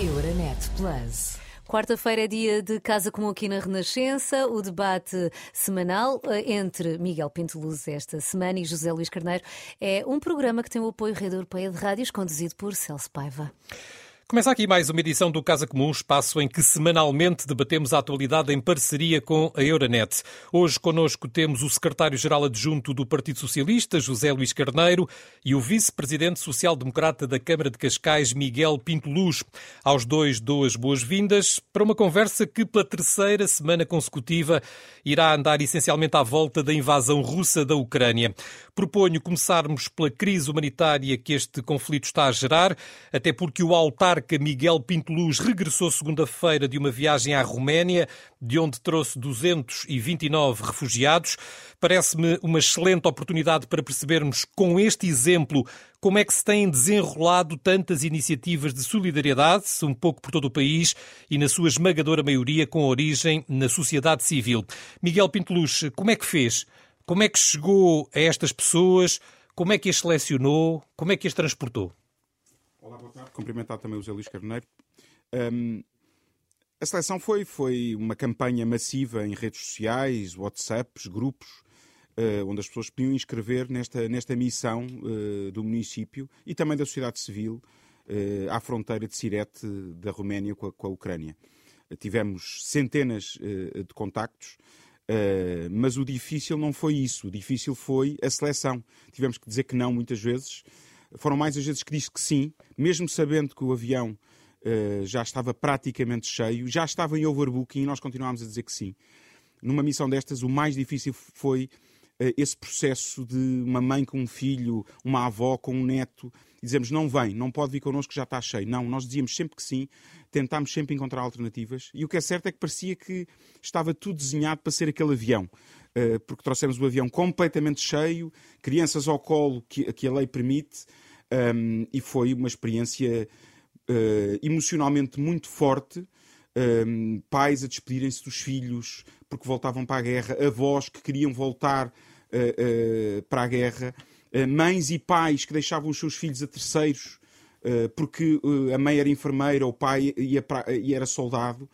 Euronet Plus. Quarta-feira é dia de Casa Comum aqui na Renascença, o debate semanal eh, entre Miguel Pinto Luz esta semana e José Luís Carneiro é um programa que tem o apoio Rede Europeia de Rádios, conduzido por Celso Paiva. Começa aqui mais uma edição do Casa Comum, espaço em que semanalmente debatemos a atualidade em parceria com a Euronet. Hoje connosco temos o secretário-geral adjunto do Partido Socialista, José Luís Carneiro, e o vice-presidente social-democrata da Câmara de Cascais, Miguel Pinto Luz. Aos dois dou as boas-vindas para uma conversa que, pela terceira semana consecutiva, irá andar essencialmente à volta da invasão russa da Ucrânia. Proponho começarmos pela crise humanitária que este conflito está a gerar, até porque o autarca Miguel Pinto Luz regressou segunda-feira de uma viagem à Roménia, de onde trouxe 229 refugiados. Parece-me uma excelente oportunidade para percebermos, com este exemplo, como é que se têm desenrolado tantas iniciativas de solidariedade, um pouco por todo o país e, na sua esmagadora maioria, com origem na sociedade civil. Miguel Pinto Luz, como é que fez? Como é que chegou a estas pessoas? Como é que as selecionou? Como é que as transportou? Olá, boa tarde. Cumprimentar também o José Luís Carneiro. Um, a seleção foi, foi uma campanha massiva em redes sociais, WhatsApps, grupos, uh, onde as pessoas podiam inscrever nesta, nesta missão uh, do município e também da sociedade civil uh, à fronteira de Sirete da Roménia com a, com a Ucrânia. tivemos centenas de contactos Uh, mas o difícil não foi isso. O difícil foi a seleção. Tivemos que dizer que não muitas vezes. Foram mais as vezes que disse que sim, mesmo sabendo que o avião uh, já estava praticamente cheio, já estava em overbooking e nós continuámos a dizer que sim. Numa missão destas, o mais difícil foi uh, esse processo de uma mãe com um filho, uma avó com um neto, e dizemos não vem, não pode vir connosco, já está cheio. Não, nós dizíamos sempre que sim, tentámos sempre encontrar alternativas e o que é certo é que parecia que estava tudo desenhado para ser aquele avião. Eh, porque trouxemos o avião completamente cheio, crianças ao colo que, que a lei permite, um, e foi uma experiência uh, emocionalmente muito forte. Um, pais a despedirem-se dos filhos porque voltavam para a guerra, avós que queriam voltar uh, uh, para a guerra, mães e pais que deixavam os seus filhos a terceiros porque a mãe era enfermeira, o pai ia para, e era soldado.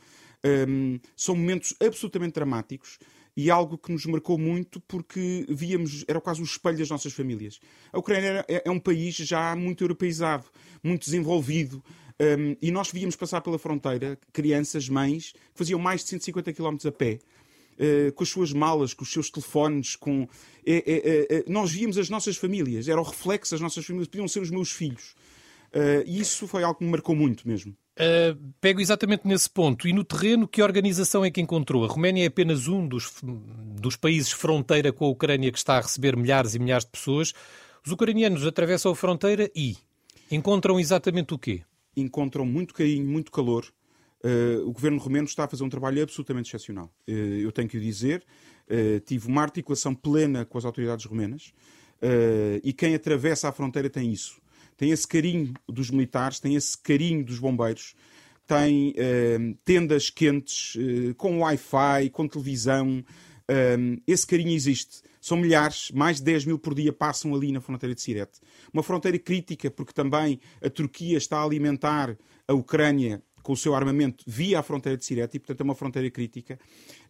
Um, são momentos absolutamente dramáticos e algo que nos marcou muito porque víamos, era quase o espelho das nossas famílias. A Ucrânia é, é um país já muito europeizado, muito desenvolvido, um, e nós víamos passar pela fronteira crianças, mães, que faziam mais de 150 km a pé. Uh, com as suas malas, com os seus telefones, com... É, é, é, nós víamos as nossas famílias, era o reflexo das nossas famílias, podiam ser os meus filhos. Uh, e isso foi algo que me marcou muito mesmo. Uh, pego exatamente nesse ponto. E no terreno, que organização é que encontrou? A Roménia é apenas um dos, dos países fronteira com a Ucrânia que está a receber milhares e milhares de pessoas. Os ucranianos atravessam a fronteira e encontram exatamente o quê? Encontram muito carinho, muito calor. Uh, o governo romeno está a fazer um trabalho absolutamente excepcional. Uh, eu tenho que o dizer. tive uma articulação plena com as autoridades romenas e quem atravessa a fronteira tem isso tem esse carinho dos militares, tem esse carinho dos bombeiros, tem uh, tendas quentes, uh, com Wi-Fi, com televisão. Uh, esse carinho existe. São milhares, mais de 10 mil por dia passam ali na fronteira de Sirete. Uma fronteira crítica, porque também a Turquia está a alimentar a Ucrânia com o seu armamento via a fronteira de Sirete, e portanto é uma fronteira crítica.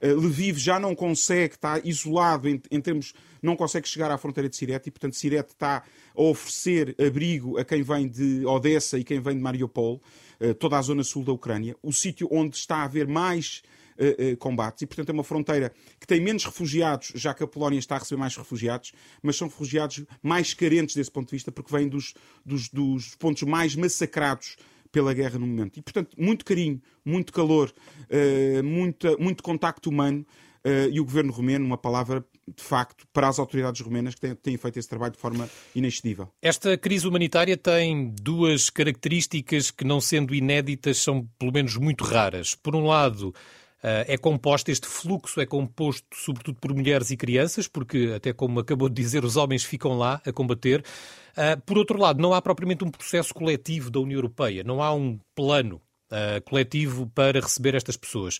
Uh, Lviv já não consegue, está isolado em, em, termos, não consegue chegar à fronteira de Sirete, e portanto Sirete está a oferecer abrigo a quem vem de Odessa e quem vem de Mariupol, uh, toda a zona sul da Ucrânia, o sítio onde está a haver mais uh, combates, e portanto é uma fronteira que tem menos refugiados, já que a Polónia está a receber mais refugiados, mas são refugiados mais carentes desse ponto de vista, porque vêm dos, dos, dos pontos mais massacrados pela guerra no momento. E, portanto, muito carinho, muito calor, uh, muita, muito contacto humano uh, e o governo romeno, uma palavra de facto para as autoridades romenas que têm, têm, feito esse trabalho de forma inexcedível. Esta crise humanitária tem duas características que, não sendo inéditas, são pelo menos muito raras. Por um lado, é composto, este fluxo é composto sobretudo por mulheres e crianças, porque, até como acabou de dizer, os homens ficam lá a combater. Uh, por outro lado, não há propriamente um processo coletivo da União Europeia, não há um plano uh, coletivo para receber estas pessoas.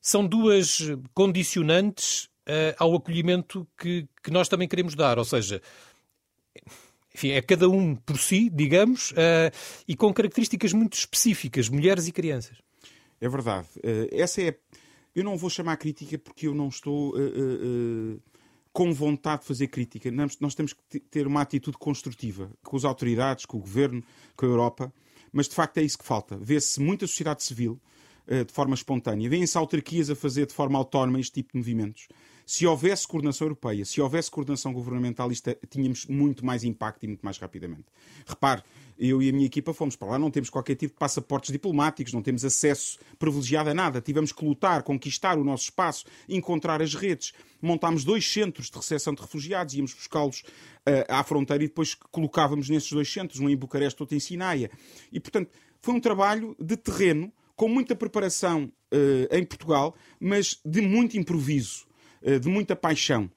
São duas condicionantes ao acolhimento que, que nós também queremos dar, ou seja, enfim, é cada um por si, digamos, e com características muito específicas, mulheres e crianças. É verdade. Uh, essa é. Eu não vou chamar crítica porque eu não estou uh, com vontade de fazer crítica. Nós, nós temos que ter uma atitude construtiva com as autoridades, com o governo, com a Europa, mas de facto é isso que falta. Vê-se muita sociedade civil de forma espontânea, vêem-se autarquias a fazer de forma autónoma este tipo de movimentos. Se houvesse coordenação europeia, se houvesse coordenação governamental, isto, é, tínhamos muito mais impacto e muito mais rapidamente. Repare, eu e a minha equipa fomos para lá, não temos qualquer tipo de passaportes diplomáticos, não temos acesso privilegiado a nada. Tivemos que lutar, conquistar o nosso espaço, encontrar as redes. Montámos dois centros de recepção de refugiados, íamos buscá-los uh, à fronteira e depois colocávamos nesses dois centros, um em Bucareste, outro em Sinaia. E, portanto, foi um trabalho de terreno, com muita preparação uh, em Portugal, mas de muito improviso. Eh, de muita paixão,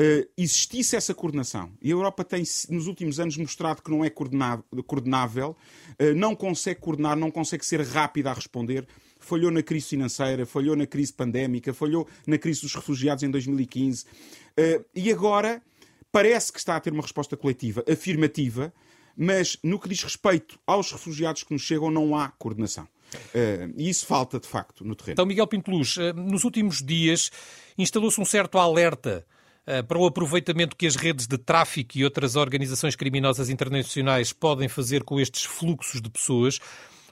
Uh, existisse essa coordenação. E a Europa tem, nos últimos anos, mostrado que não é coordenável, uh, não consegue coordenar, não consegue ser rápida a responder. Falhou na crise financeira, falhou na crise pandémica, falhou na crise dos refugiados em 2015. Uh, e agora parece que está a ter uma resposta coletiva, afirmativa, mas no que diz respeito aos refugiados que nos chegam, não há coordenação. Uh, e isso falta, de facto, no terreno. Então, Miguel Pinteluz, nos últimos dias instalou-se um certo alerta para o aproveitamento que as redes de tráfico e outras organizações criminosas internacionais podem fazer com estes fluxos de pessoas.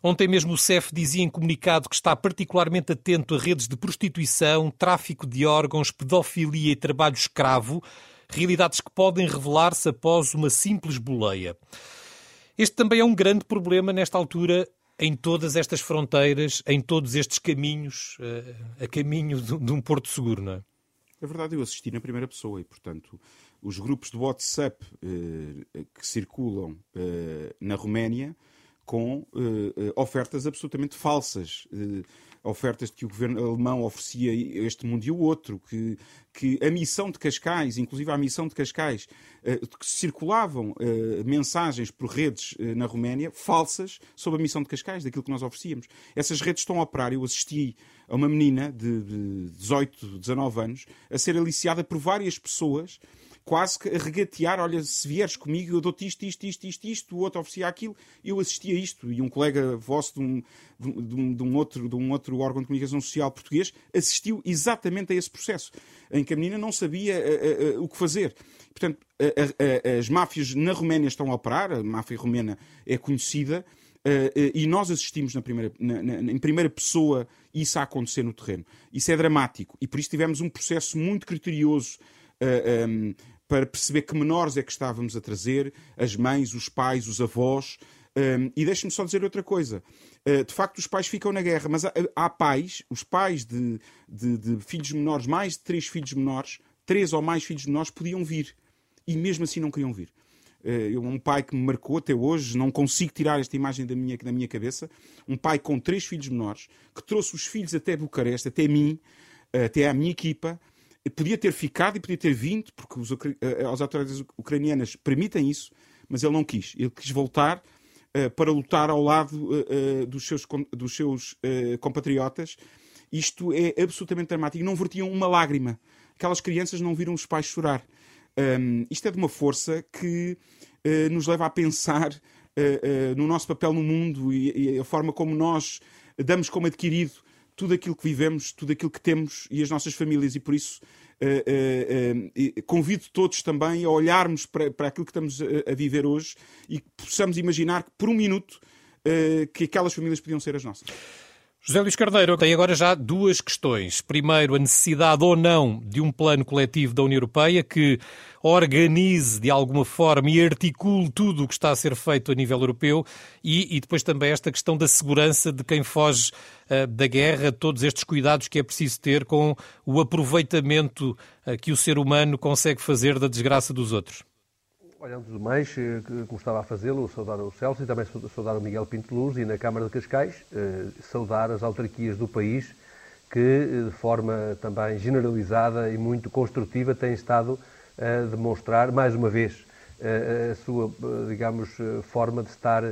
Ontem mesmo o CEF dizia em comunicado que está particularmente atento a redes de prostituição, tráfico de órgãos, pedofilia e trabalho escravo, realidades que podem revelar-se após uma simples boleia. Este também é um grande problema nesta altura em todas estas fronteiras, em todos estes caminhos, uh, a caminho de, um porto seguro, não é? É verdade, eu assisti na primeira pessoa e, portanto, os grupos de WhatsApp uh, que circulam uh, na Roménia com ofertas absolutamente falsas ofertas que o governo alemão oferecia este mundo e o outro, que, que a missão de Cascais, inclusive a missão de Cascais, eh, que circulavam eh, mensagens por redes eh, na Roménia falsas sobre a missão de Cascais, daquilo que nós oferecíamos. Essas redes estão a operar. Eu assisti a uma menina de 18, 19 anos a ser aliciada por várias pessoas quase que a regatear, olha, se vieres comigo eu dou-te isto, isto, isto, isto, isto, o outro oferecia aquilo, eu assistia a isto, e um colega vosso de um, de um, de um, outro, de um outro órgão de comunicação social português assistiu exatamente a esse processo, em que a menina não sabia uh, uh, uh, o que fazer. Portanto, as máfias na Roménia estão a operar, a máfia romena é conhecida, e nós assistimos na primeira, na, na, em primeira pessoa isso a acontecer no terreno. Isso é dramático, e por isso tivemos um processo muito criterioso um, para perceber que menores é que estávamos a trazer, as mães, os pais, os avós. Um, e deixe-me só dizer outra coisa. Uh, de facto, os pais ficam na guerra, mas há, há pais, os pais de, de, de, filhos menores, mais de três filhos menores, três ou mais filhos menores, podiam vir. E mesmo assim não queriam vir. Uh, um pai que me marcou até hoje, não consigo tirar esta imagem da minha, da minha cabeça. Um pai com três filhos menores, que trouxe os filhos até Bucareste, até mim, até à minha equipa, podia ter ficado e podia ter vindo, porque os, eh, as autoridades ucranianas permitem isso, mas ele não quis. Ele quis voltar uh, para lutar ao lado uh, uh, dos seus, dos seus compatriotas. Isto é absolutamente dramático. Não vertiam uma lágrima. Aquelas crianças não viram os pais chorar. Um, isto é de uma força que nos leva a pensar no nosso papel no mundo e, e a forma como nós damos como adquirido tudo aquilo que vivemos, tudo aquilo que temos e as nossas famílias, e por isso uh, uh, uh, convido todos também a olharmos para, para aquilo que estamos a, a viver hoje e que possamos imaginar que por um minuto que aquelas famílias podiam ser as nossas. José Luís Carneiro tem agora já duas questões. Primeiro, a necessidade ou não de um plano coletivo da União Europeia que organize de alguma forma e articule tudo o que está a ser feito a nível europeu e, e depois também esta questão da segurança de quem foge uh, da guerra, todos estes cuidados que é preciso ter com o aproveitamento uh, que o ser humano consegue fazer da desgraça dos outros. Olha, antes do mais, eh, como estava a fazê-lo, saudar o Celso e também saudar o Miguel Pinto Luz e na Câmara de Cascais, eh, saudar as autarquias do país que, eh, de forma também generalizada e muito construtiva, têm estado a demonstrar, mais uma vez, a sua, digamos, forma de estar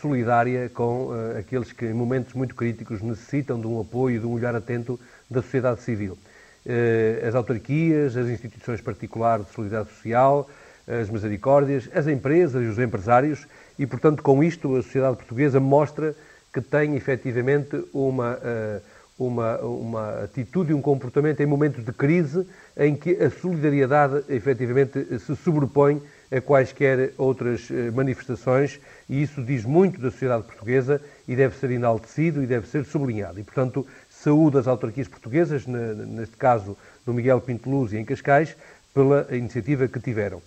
solidária com aqueles que, em momentos muito críticos, necessitam de um apoio, de um olhar atento da sociedade civil. As autarquias, as instituições particulares de solidariedade social, as misericórdias, as empresas e os empresários, e, portanto, com isto a sociedade portuguesa mostra que tem efetivamente uma, eh, uma, uma atitude e um comportamento em momentos de crise em que a solidariedade efetivamente se sobrepõe a quaisquer outras eh, manifestações e isso diz muito da sociedade portuguesa e deve ser enaltecido e deve ser sublinhado. E, portanto, saúde as autarquias portuguesas, neste caso no Miguel Pinto Luz e em Cascais, pela iniciativa que tiveram.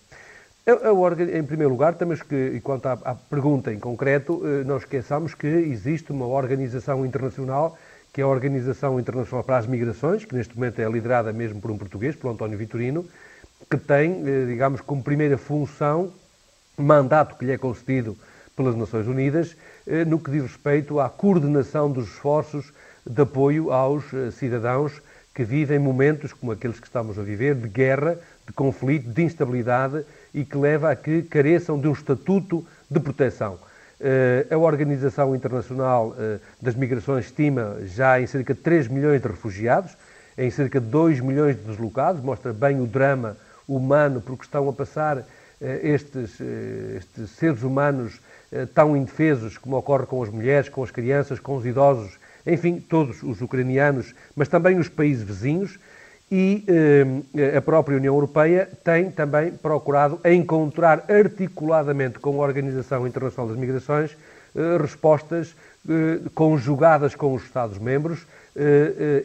Em primeiro lugar, temos que, e quanto à, à pergunta em concreto, eh, não esqueçamos que existe uma organização internacional, que é a Organização Internacional para as Migrações, que neste momento é liderada mesmo por um português, por António Vitorino, que tem, eh, digamos, como primeira função, mandato que lhe é concedido pelas Nações Unidas, eh, no que diz respeito à coordenação dos esforços de apoio aos cidadãos que vivem momentos como aqueles que estamos a viver, de guerra, de conflito, de instabilidade e que leva a que careçam de um estatuto de proteção. A Organização Internacional das Migrações estima já em cerca de 3 milhões de refugiados, em cerca de 2 milhões de deslocados, mostra bem o drama humano, porque estão a passar eh, estes, eh, estes seres humanos eh, tão indefesos, como ocorre com as mulheres, com as crianças, com os idosos, enfim, todos os ucranianos, mas também os países vizinhos. E a própria União Europeia tem também procurado encontrar articuladamente com a Organização Internacional das Migrações respostas conjugadas com os Estados-membros,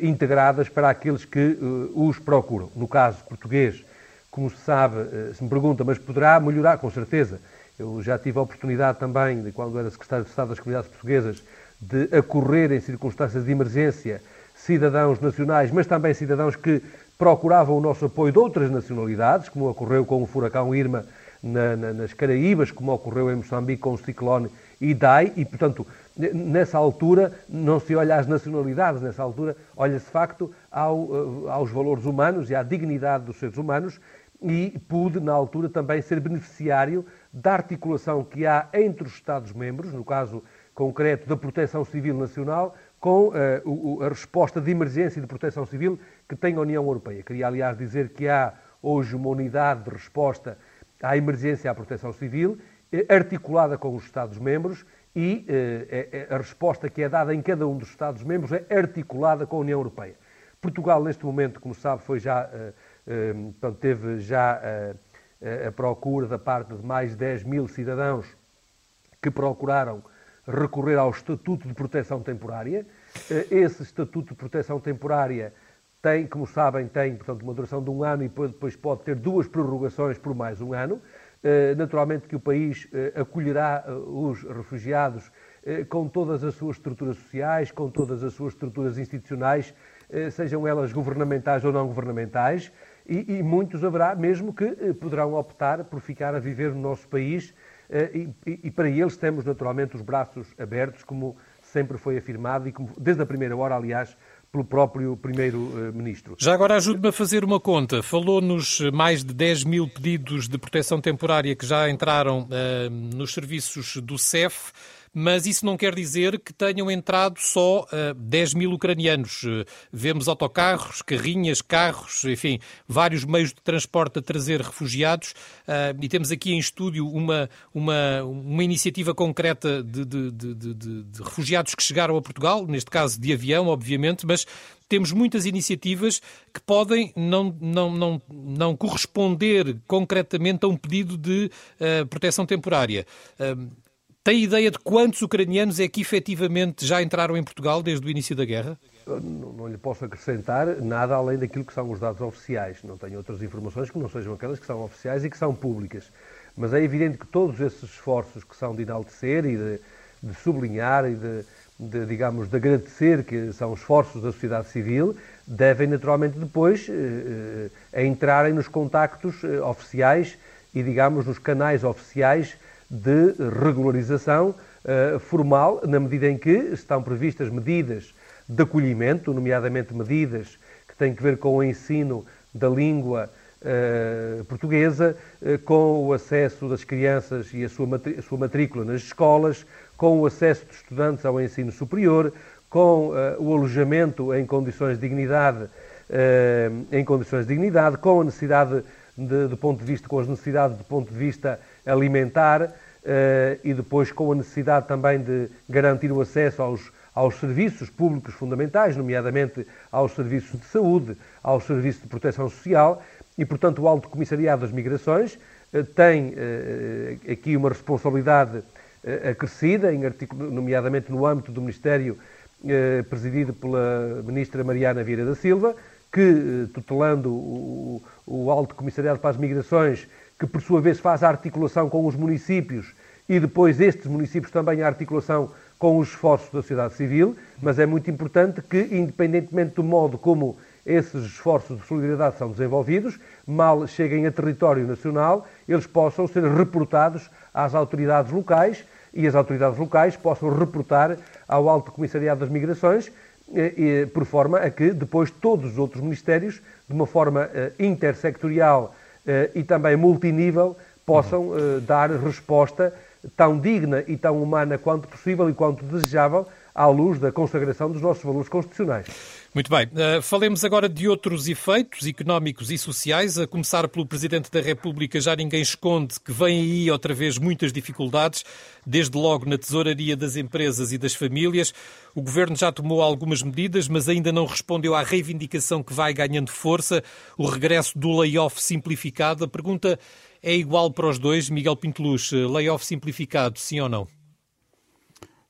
integradas para aqueles que os procuram. No caso português, como se sabe, eh, se me pergunta, mas poderá melhorar? Com certeza. Eu já tive a oportunidade também, de quando era secretário de Estado das Comunidades Portuguesas, de acorrer em circunstâncias de emergência cidadãos nacionais, mas também cidadãos que procuravam o nosso apoio de outras nacionalidades, como ocorreu com o furacão Irma na, na, nas Caraíbas, como ocorreu em Moçambique com o ciclone Idai, e, portanto, nessa altura não se olha às nacionalidades, nessa altura olha-se, de facto, ao, eh, aos valores humanos e à dignidade dos seres humanos, e pude, na altura, também ser beneficiário da articulação que há entre os Estados-membros, no caso concreto da Proteção Civil Nacional, com uh, a resposta de emergência e de proteção civil que tem a União Europeia. Queria, aliás, dizer que há hoje uma unidade de resposta à emergência e à proteção civil, eh, articulada com os Estados-membros, e uh, a resposta que é dada em cada um dos Estados-membros é articulada com a União Europeia. Portugal, neste momento, como sabe, foi já teve já a, procura da parte de mais de 10 mil cidadãos que procuraram recorrer ao Estatuto de Proteção Temporária. Eh, esse Estatuto de Proteção Temporária tem, como sabem, tem portanto, uma duração de um ano e depois pode ter duas prorrogações por mais um ano. Eh, naturalmente que o país eh, acolherá os refugiados com todas as suas estruturas sociais, com todas as suas estruturas institucionais, sejam elas governamentais ou não governamentais e, e, muitos haverá mesmo que poderão optar por ficar a viver no nosso país eh, e, e, para eles temos naturalmente os braços abertos, como sempre foi afirmado e como, desde a primeira hora, aliás, pelo próprio Primeiro-Ministro. Já agora ajude-me a fazer uma conta. Falou-nos mais de 10 mil pedidos de proteção temporária que já entraram uh, nos serviços do CEF mas isso não quer dizer que tenham entrado só uh, eh, 10 mil ucranianos. Uh, vemos autocarros, carrinhas, carros, enfim, vários meios de transporte a trazer refugiados uh, e temos aqui em estúdio uma, uma, uma iniciativa concreta de, de, de, de refugiados que chegaram a Portugal, neste caso de avião, obviamente, mas temos muitas iniciativas que podem não, não, não, não corresponder concretamente a um pedido de uh, proteção temporária. Uh, tem ideia de quantos ucranianos é que efetivamente já entraram em Portugal desde o início da guerra? Não, não, lhe posso acrescentar nada além daquilo que são os dados oficiais. Não tenho outras informações que não sejam aquelas que são oficiais e que são públicas. Mas é evidente que todos esses esforços que são de enaltecer e de, de sublinhar e de, de, digamos, de agradecer, que são esforços da sociedade civil, devem naturalmente depois eh, eh, entrarem nos contactos eh, oficiais e, digamos, nos canais oficiais de regularização uh, formal, na medida em que estão previstas medidas de acolhimento, nomeadamente medidas que têm que ver com o ensino da língua uh, portuguesa, uh, com o acesso das crianças e a sua, a matrícula nas escolas, com o acesso dos estudantes ao ensino superior, com o alojamento em condições de dignidade, em condições de dignidade, com a necessidade de, do ponto de vista, com as necessidades do ponto de vista alimentar e depois com a necessidade também de garantir o acesso aos, aos serviços públicos fundamentais, nomeadamente aos serviços de saúde, aos serviços de proteção social, e, portanto, o Alto Comissariado das Migrações tem aqui uma responsabilidade acrescida, nomeadamente no âmbito do Ministério eh, presidido pela Ministra Mariana Vieira da Silva, que, eh, tutelando o, o Alto Comissariado para as Migrações, que por sua vez faz a articulação com os municípios e depois estes municípios também a articulação com os esforços da sociedade civil, mas é muito importante que, independentemente do modo como esses esforços de solidariedade são desenvolvidos, mal cheguem a território nacional, eles possam ser reportados às autoridades locais e as autoridades locais possam reportar ao Alto Comissariado das Migrações, por forma a que depois todos os outros ministérios, de uma forma eh, intersectorial eh, e também multinível, possam dar resposta tão digna e tão humana quanto possível e quanto desejável à luz da consagração dos nossos valores constitucionais. Muito bem. Uh, falemos agora de outros efeitos económicos e sociais, a começar pelo Presidente da República. Já ninguém esconde que vem aí outra vez muitas dificuldades, desde logo na tesouraria das empresas e das famílias. O Governo já tomou algumas medidas, mas ainda não respondeu à reivindicação que vai ganhando força, o regresso do layoff simplificado. A pergunta é igual para os dois. Miguel Pinteluz, layoff simplificado, sim ou não?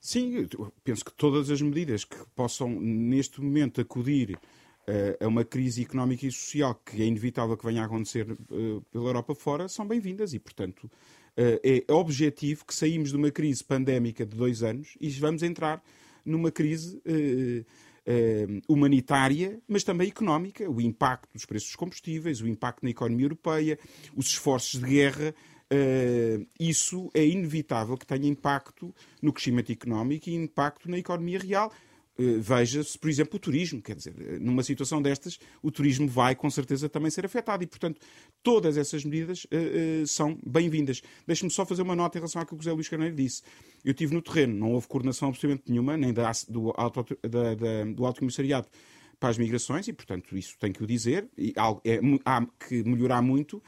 Sim, penso que todas as medidas que possam, neste momento, acudir uh, a uma crise económica e social que é inevitável que venha a acontecer uh, pela Europa fora são bem-vindas e, portanto, uh, é objetivo que saímos de uma crise pandémica de dois anos e vamos entrar numa crise humanitária, mas também económica. O impacto dos preços dos combustíveis, o impacto na economia europeia, os esforços de guerra Uh, isso é inevitável que tenha impacto no crescimento económico e impacto na economia real. Uh, Veja-se, por exemplo, o turismo. Quer dizer, numa situação destas, o turismo vai com certeza também ser afetado e, portanto, todas essas medidas uh, são bem-vindas. Deixe-me só fazer uma nota em relação ao que o José Luís Carneiro disse. Eu estive no terreno, não houve coordenação absolutamente nenhuma, nem da, do, auto, da, da, do Alto Comissariado para as Migrações, e, portanto, isso tem que o dizer. E, é, há que melhorar muito.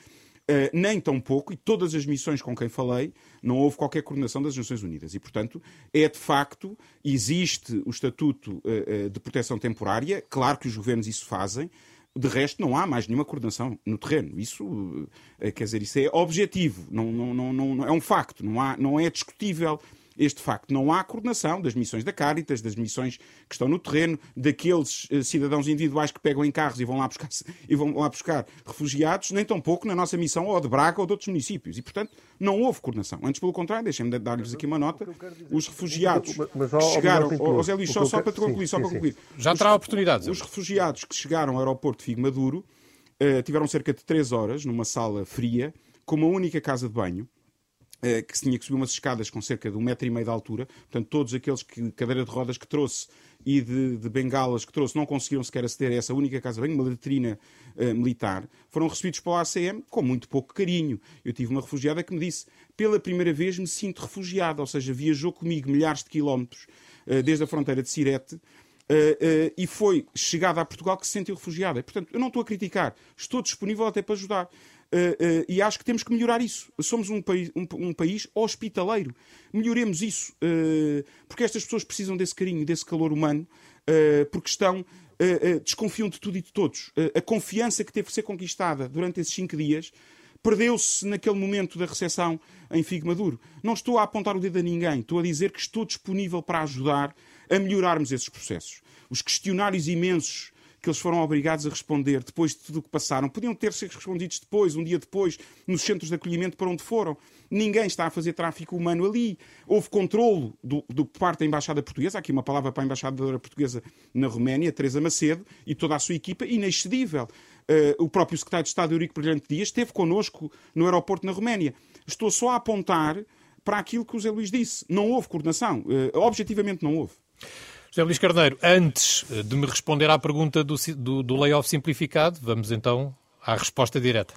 Uh, nem tão pouco, e todas as missões com quem falei, não houve qualquer coordenação das Nações Unidas. E, portanto, é de facto, existe o Estatuto uh, uh, de Proteção Temporária, claro que os governos isso fazem, de resto, não há mais nenhuma coordenação no terreno. Isso, quer dizer, isso é objetivo, não, não, não, não, é um facto, não, há, não é discutível este facto. Não há coordenação das missões da Caritas, das missões que estão no terreno, daqueles uh, cidadãos individuais que pegam em carros e vão lá buscar, e vão lá buscar refugiados, nem tampouco na nossa missão ou de Braga ou de outros municípios. E, portanto, não houve coordenação. Antes, pelo contrário, deixem-me dar-lhes aqui uma nota. Os refugiados que chegaram. Ó Zé Luís, só, só para concluir, só para concluir. Já terá oportunidades. Os refugiados que chegaram ao aeroporto de Figo Maduro uh, tiveram cerca de três horas numa sala fria, com uma única casa de banho eh, que se tinha que subir umas escadas com cerca de um metro e meio de altura. Portanto, todos aqueles que cadeira de rodas que trouxe e de, de bengalas que trouxe não conseguiram sequer aceder a essa única casa bem, uma letrina uh, militar, foram recebidos pela ACM com muito pouco carinho. Eu tive uma refugiada que me disse, pela primeira vez me sinto refugiada, ou seja, viajou comigo milhares de quilómetros uh, desde a fronteira de Sirete, Uh, uh, e foi chegada a Portugal que se sentiu refugiada. Portanto, eu não estou a criticar, estou disponível até para ajudar. Uh, e acho que temos que melhorar isso. Somos um, país, um, um país hospitaleiro. Melhoremos isso, uh, porque estas pessoas precisam desse carinho, desse calor humano, porque estão. desconfiam de tudo e de todos. a confiança que teve que ser conquistada durante esses cinco dias perdeu-se naquele momento da recessão em Figo Maduro. Não estou a apontar o dedo a ninguém, estou a dizer que estou disponível para ajudar a melhorarmos esses processos. Os questionários imensos que eles foram obrigados a responder depois de tudo o que passaram. Podiam ter sido respondidos depois, um dia depois, nos centros de acolhimento para onde foram. Ninguém está a fazer tráfico humano ali. Houve controlo do, do parte da Embaixada Portuguesa, aqui uma palavra para a Embaixadora Portuguesa na Roménia, Teresa Macedo, e toda a sua equipa, inexcedível. Uh, o próprio Secretário de Estado, Eurico Brilhante Dias, esteve connosco no aeroporto na Roménia. Estou só a apontar para aquilo que o Zé Luís disse. Não houve coordenação. Uh, objetivamente não houve. José Luís Carneiro, antes eh, de me responder à pergunta do, do, do layoff simplificado, vamos então à resposta direta.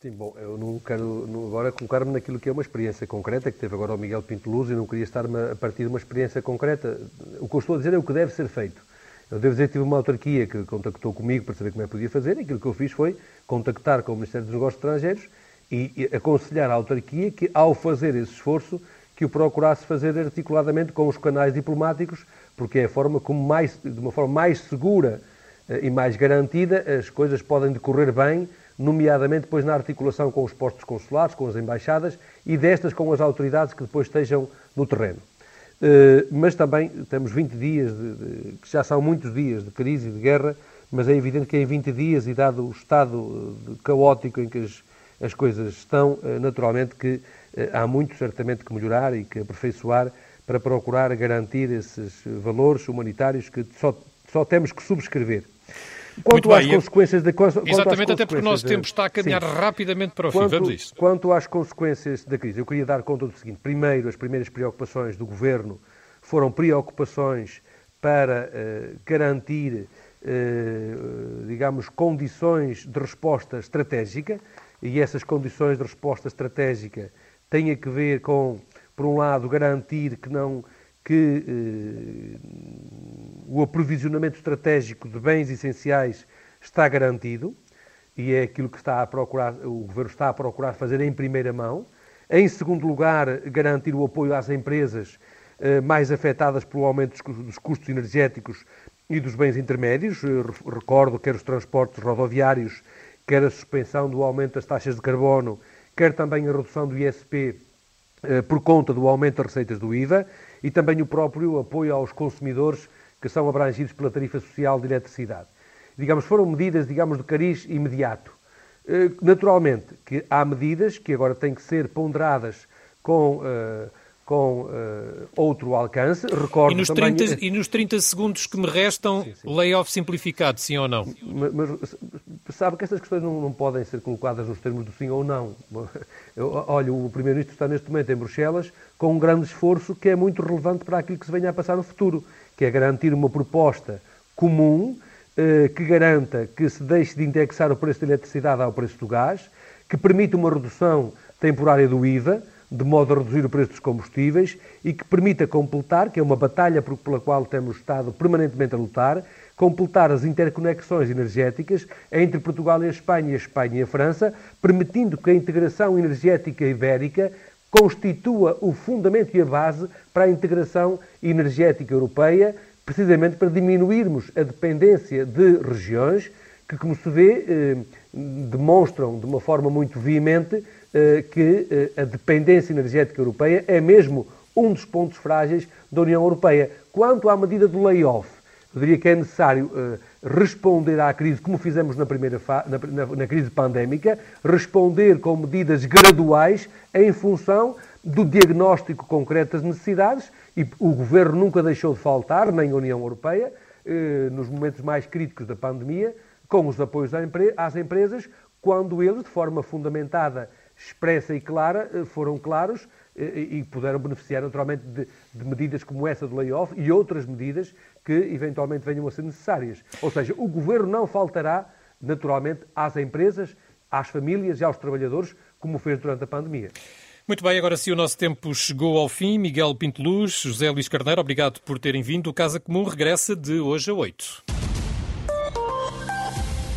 Sim, bom, eu não quero agora colocar-me naquilo que é uma experiência concreta, que teve agora o Miguel Pinto Luz, e não queria estar a partir de uma experiência concreta. O que eu estou a dizer é o que deve ser feito. Eu devo dizer que tive uma autarquia que contactou comigo para saber como é que podia fazer, e aquilo que eu fiz foi contactar com o Ministério dos Negócios Estrangeiros e, aconselhar a autarquia que, ao fazer esse esforço, que o procurasse fazer articuladamente com os canais diplomáticos, porque é a forma como mais, de uma forma mais segura eh, e mais garantida as coisas podem decorrer bem, nomeadamente depois na articulação com os postos consulares, com as embaixadas e destas com as autoridades que depois estejam no terreno. Eh, mas também temos 20 dias, de, de, que já são muitos dias de crise e de guerra, mas é evidente que em 20 dias, e dado o estado eh, caótico em que as, as coisas estão, naturalmente que há muito certamente que melhorar e que aperfeiçoar para procurar garantir esses valores humanitários que só, só temos que subscrever. Quanto às consequências da quanto Exatamente, até porque o nosso tempo está a caminhar sim. rapidamente para o quanto, fim. Vamos a isso. Quanto às consequências da crise, eu queria dar conta do seguinte. Primeiro, as primeiras preocupações do Governo foram preocupações para uh, garantir, uh, digamos, condições de resposta estratégica, e essas condições de resposta estratégica têm a ver com, por um lado, garantir que não que eh, o aprovisionamento estratégico de bens essenciais está garantido e é aquilo que está a procurar, o Governo está a procurar fazer em primeira mão. Em segundo lugar, garantir o apoio às empresas eh, mais afetadas pelo aumento dos custos energéticos e dos bens intermédios. Eh, recordo quer os transportes rodoviários, quer a suspensão do aumento das taxas de carbono, quer também a redução do ISP eh, por conta do aumento das receitas do IVA e também o próprio apoio aos consumidores que são abrangidos pela tarifa social de eletricidade. Digamos, foram medidas, digamos, de cariz imediato. Eh, naturalmente que há medidas que agora têm que ser ponderadas com, uh, com uh, outro alcance. Recordo e nos, também... 30, e nos 30 segundos que me restam, sim, sim. layoff simplificado, sim ou não? Mas, mas sabe que estas questões não, não, podem ser colocadas nos termos do sim ou não. Eu, olha, o Primeiro-Ministro está neste momento em Bruxelas com um grande esforço que é muito relevante para aquilo que se venha a passar no futuro, que é garantir uma proposta comum eh, que garanta que se deixe de indexar o preço da eletricidade ao preço do gás, que permita uma redução temporária do IVA, de modo a reduzir o preço dos combustíveis e que permita completar, que é uma batalha pela qual temos estado permanentemente a lutar, completar as interconexões energéticas entre Portugal e a Espanha e a Espanha e a França, permitindo que a integração energética ibérica constitua o fundamento e a base para a integração energética europeia, precisamente para diminuirmos a dependência de regiões que, como se vê, eh, demonstram de uma forma muito veemente que eh, a dependência energética europeia é mesmo um dos pontos frágeis da União Europeia. Quanto à medida do layoff, eu diria que é necessário responder à crise, como fizemos na primeira na, na, na, crise pandémica, responder com medidas graduais em função do diagnóstico concreto das necessidades e o Governo nunca deixou de faltar, nem a União Europeia, eh, nos momentos mais críticos da pandemia, com os apoios às empresas, quando eles, de forma fundamentada, expressa e clara, eh, foram claros eh, e puderam beneficiar naturalmente de, de medidas como essa do layoff e outras medidas que eventualmente venham a ser necessárias. Ou seja, o Governo não faltará naturalmente às empresas, às famílias e aos trabalhadores, como fez durante a pandemia. Muito bem, agora sim o nosso tempo chegou ao fim. Miguel Pinto Luz, José Luís Carneiro, obrigado por terem vindo. O Casa Comum regressa de hoje a 8.